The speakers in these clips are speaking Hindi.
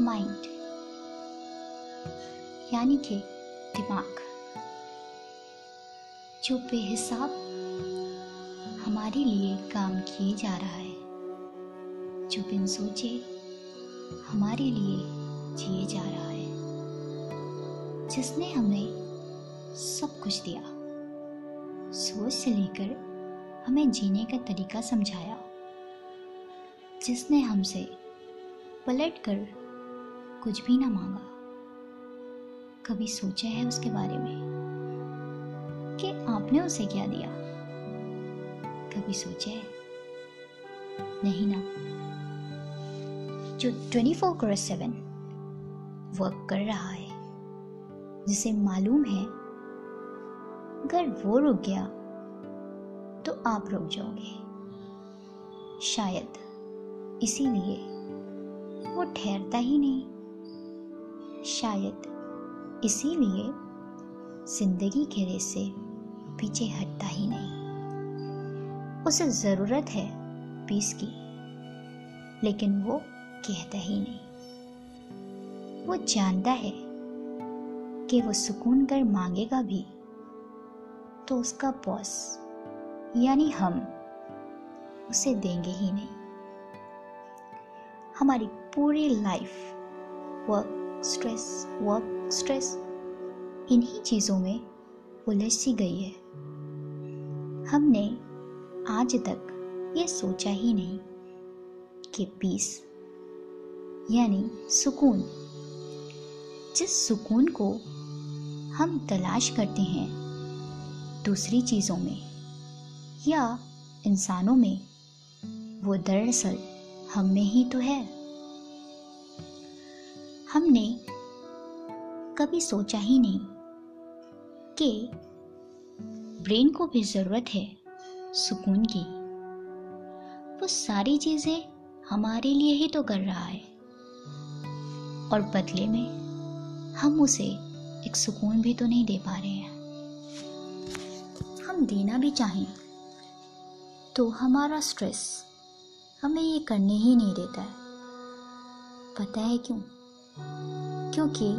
माइंड यानी कि दिमाग। जो बेहिसाब हमारे लिए काम किए जा रहा है, जो बिन सोचे हमारे लिए जिए जा रहा है, जिसने हमें सब कुछ दिया, सोच से लेकर हमें जीने का तरीका समझाया, जिसने हमसे पलट कर कुछ भी ना मांगा। कभी सोचा है उसके बारे में कि आपने उसे क्या दिया? कभी सोचा है? नहीं ना। जो twenty four cross seven work कर रहा है, जिसे मालूम है, अगर वो रुक गया तो आप रुक जाओगे। शायद इसीलिए वो ठहरता ही नहीं। शायद। इसीलिए ज़िंदगी के रेस से पीछे हटता ही नहीं। उसे ज़रूरत है पीस की, लेकिन वो कहता ही नहीं। वो जानता है कि वो सुकून कर मांगेगा भी तो उसका बॉस, यानी हम, उसे देंगे ही नहीं। हमारी पूरी life work stress work stress इन्हीं चीज़ों में उलझ सी गई है। हमने आज तक ये सोचा ही नहीं कि पीस यानी सुकून। जिस सुकून को हम तलाश करते हैं, दूसरी चीज़ों में या इंसानों में, वो दरअसल हम में ही तो है। हमने कभी सोचा ही नहीं कि ब्रेन को भी ज़रूरत है सुकून की। वो सारी चीज़ें हमारे लिए ही तो कर रहा है। और बदले में हम उसे एक सुकून भी तो नहीं दे पा रहे हैं। हम देना भी चाहें तो हमारा स्ट्रेस हमें ये करने ही नहीं देता है। पता है क्यों? क्योंकि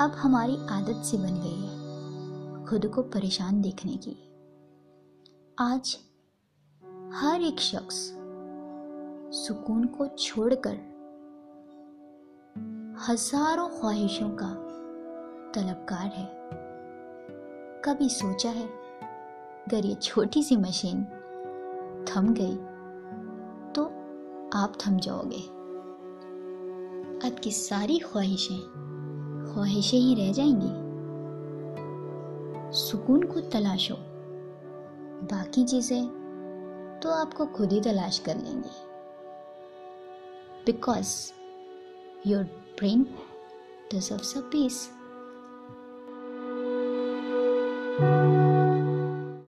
अब हमारी आदत सी बन गई है खुद को परेशान देखने की। आज हर एक शख्स सुकून को छोड़कर हज़ारों ख्वाहिशों का तलबकार है। कभी सोचा है, अगर ये छोटी सी मशीन थम गई तो आप थम जाओगे। आपकी सारी ख्वाहिशें ख्वाहिशें ही रह जाएँगी। सुकून को तलाशो। बाकी चीज़ें तो आपको खुद ही तलाश कर लेंगे। Because your brain deserves a peace.